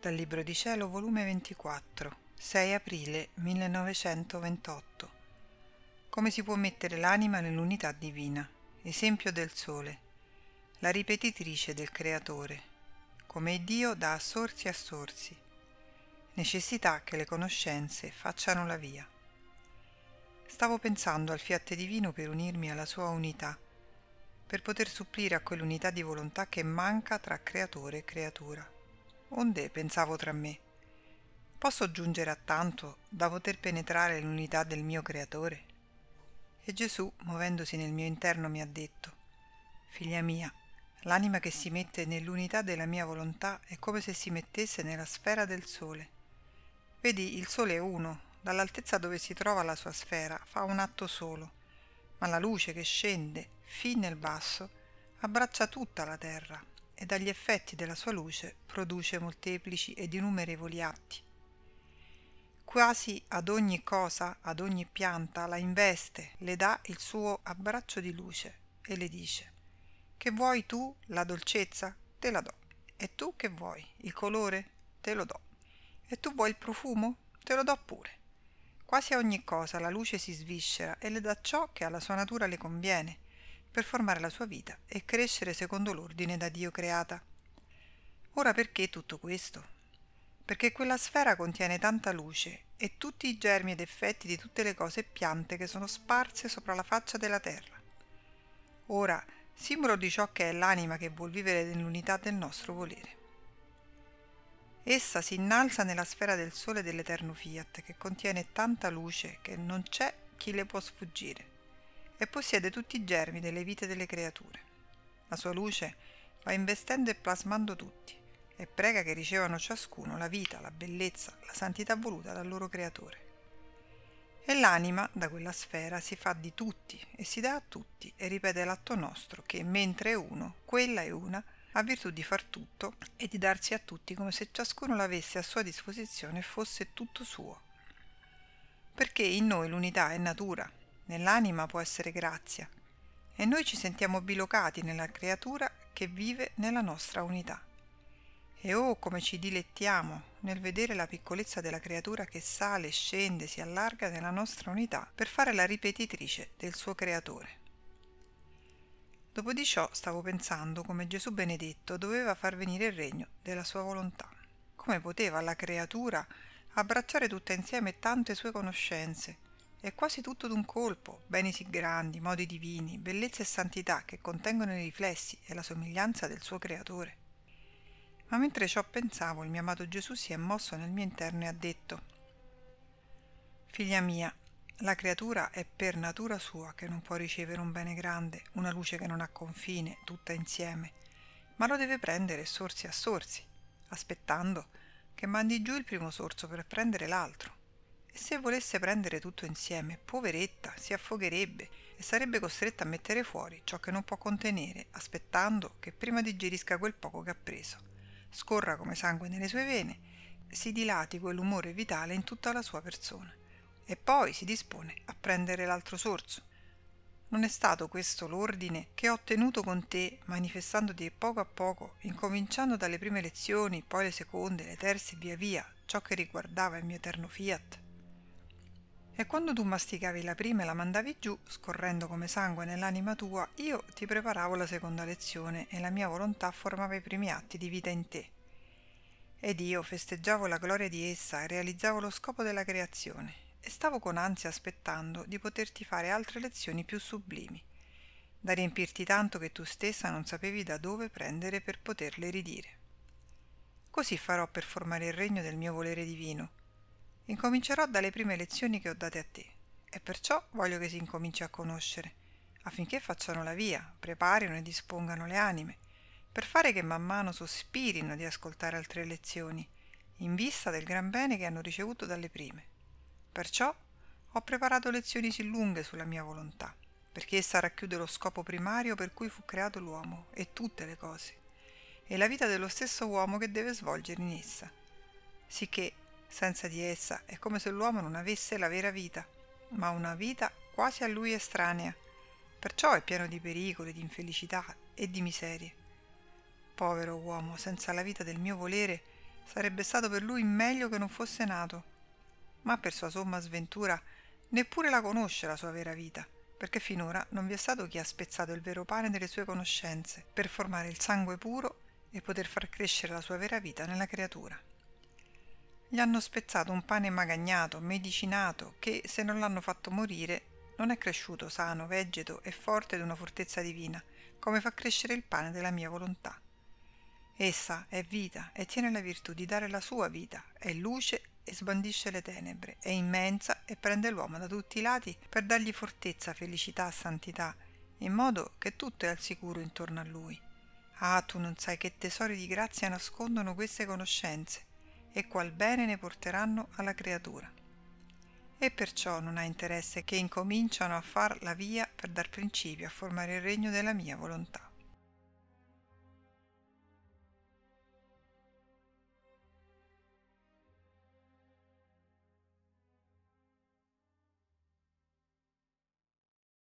Dal Libro di Cielo, volume 24, 6 aprile 1928. Come si può mettere l'anima nell'unità divina? Esempio del Sole, la ripetitrice del Creatore, come Dio dà a sorsi a sorsi. Necessità che le conoscenze facciano la via. Stavo pensando al fiat divino per unirmi alla sua unità, per poter supplire a quell'unità di volontà che manca tra creatore e creatura onde pensavo tra me? Posso giungere a tanto da poter penetrare l'unità del mio creatore? E gesù muovendosi nel mio interno mi ha detto figlia mia l'anima che si mette nell'unità della mia volontà è come se si mettesse nella sfera del sole. Vedi il sole è uno dall'altezza dove si trova la sua sfera fa un atto solo ma la luce che scende fin nel basso abbraccia tutta la terra e dagli effetti della sua luce produce molteplici ed innumerevoli atti. Quasi ad ogni cosa, ad ogni pianta la investe, le dà il suo abbraccio di luce e le dice Che vuoi tu la dolcezza? Te la do. E tu che vuoi? Il colore? Te lo do. E tu vuoi il profumo? Te lo do pure. Quasi a ogni cosa la luce si sviscera e le dà ciò che alla sua natura le conviene per formare la sua vita e crescere secondo l'ordine da Dio creata. Ora perché tutto questo? Perché quella sfera contiene tanta luce e tutti i germi ed effetti di tutte le cose e piante che sono sparse sopra la faccia della terra. Ora, simbolo di ciò che è l'anima che vuol vivere nell'unità del nostro volere. Essa si innalza nella sfera del sole dell'eterno fiat che contiene tanta luce che non c'è chi le può sfuggire e possiede tutti i germi delle vite delle creature. La sua luce va investendo e plasmando tutti e prega che ricevano ciascuno la vita, la bellezza, la santità voluta dal loro creatore. E l'anima, da quella sfera, si fa di tutti e si dà a tutti e ripete l'atto nostro che, mentre è uno, quella è una, ha virtù di far tutto e di darsi a tutti come se ciascuno l'avesse a sua disposizione e fosse tutto suo. Perché in noi l'unità è natura nell'anima può essere grazia e noi ci sentiamo bilocati nella creatura che vive nella nostra unità. E oh come ci dilettiamo nel vedere la piccolezza della creatura che sale, scende, si allarga nella nostra unità per fare la ripetitrice del suo creatore. Dopo di ciò stavo pensando come Gesù benedetto doveva far venire il regno della sua volontà. Come poteva la creatura abbracciare tutta insieme tante sue conoscenze, è quasi tutto d'un colpo, beni sì grandi, modi divini, bellezza e santità che contengono i riflessi e la somiglianza del suo creatore. Ma mentre ciò pensavo, il mio amato Gesù si è mosso nel mio interno e ha detto Figlia mia, la creatura è per natura sua che non può ricevere un bene grande, una luce che non ha confine, tutta insieme, ma lo deve prendere sorsi a sorsi, aspettando che mandi giù il primo sorso per prendere l'altro e se volesse prendere tutto insieme, poveretta, si affogherebbe e sarebbe costretta a mettere fuori ciò che non può contenere, aspettando che prima digerisca quel poco che ha preso, scorra come sangue nelle sue vene, si dilati quell'umore vitale in tutta la sua persona e poi si dispone a prendere l'altro sorso. Non è stato questo l'ordine che ho ottenuto con te, manifestandoti poco a poco, incominciando dalle prime lezioni, poi le seconde, le terze via via, ciò che riguardava il mio eterno fiat? E quando tu masticavi la prima e la mandavi giù, scorrendo come sangue nell'anima tua, io ti preparavo la seconda lezione e la mia volontà formava i primi atti di vita in te. Ed io festeggiavo la gloria di essa e realizzavo lo scopo della creazione e stavo con ansia aspettando di poterti fare altre lezioni più sublimi, da riempirti tanto che tu stessa non sapevi da dove prendere per poterle ridire. Così farò per formare il regno del mio volere divino, Incomincerò dalle prime lezioni che ho date a te e perciò voglio che si incominci a conoscere, affinché facciano la via, preparino e dispongano le anime, per fare che man mano sospirino di ascoltare altre lezioni, in vista del gran bene che hanno ricevuto dalle prime. Perciò ho preparato lezioni sì lunghe sulla mia volontà, perché essa racchiude lo scopo primario per cui fu creato l'uomo e tutte le cose, e la vita dello stesso uomo che deve svolgere in essa, sicché senza di essa è come se l'uomo non avesse la vera vita, ma una vita quasi a lui estranea. Perciò è pieno di pericoli, di infelicità e di miserie. Povero uomo, senza la vita del mio volere, sarebbe stato per lui meglio che non fosse nato. Ma per sua somma sventura neppure la conosce la sua vera vita, perché finora non vi è stato chi ha spezzato il vero pane delle sue conoscenze per formare il sangue puro e poter far crescere la sua vera vita nella creatura. Gli hanno spezzato un pane magagnato, medicinato, che se non l'hanno fatto morire non è cresciuto sano, vegeto e forte d'una fortezza divina, come fa crescere il pane della mia volontà. Essa è vita e tiene la virtù di dare la sua vita, è luce e sbandisce le tenebre, è immensa e prende l'uomo da tutti i lati per dargli fortezza, felicità, santità, in modo che tutto è al sicuro intorno a lui. Ah, tu non sai che tesori di grazia nascondono queste conoscenze e qual bene ne porteranno alla creatura. E perciò non ha interesse che incominciano a far la via per dar principio a formare il regno della mia volontà.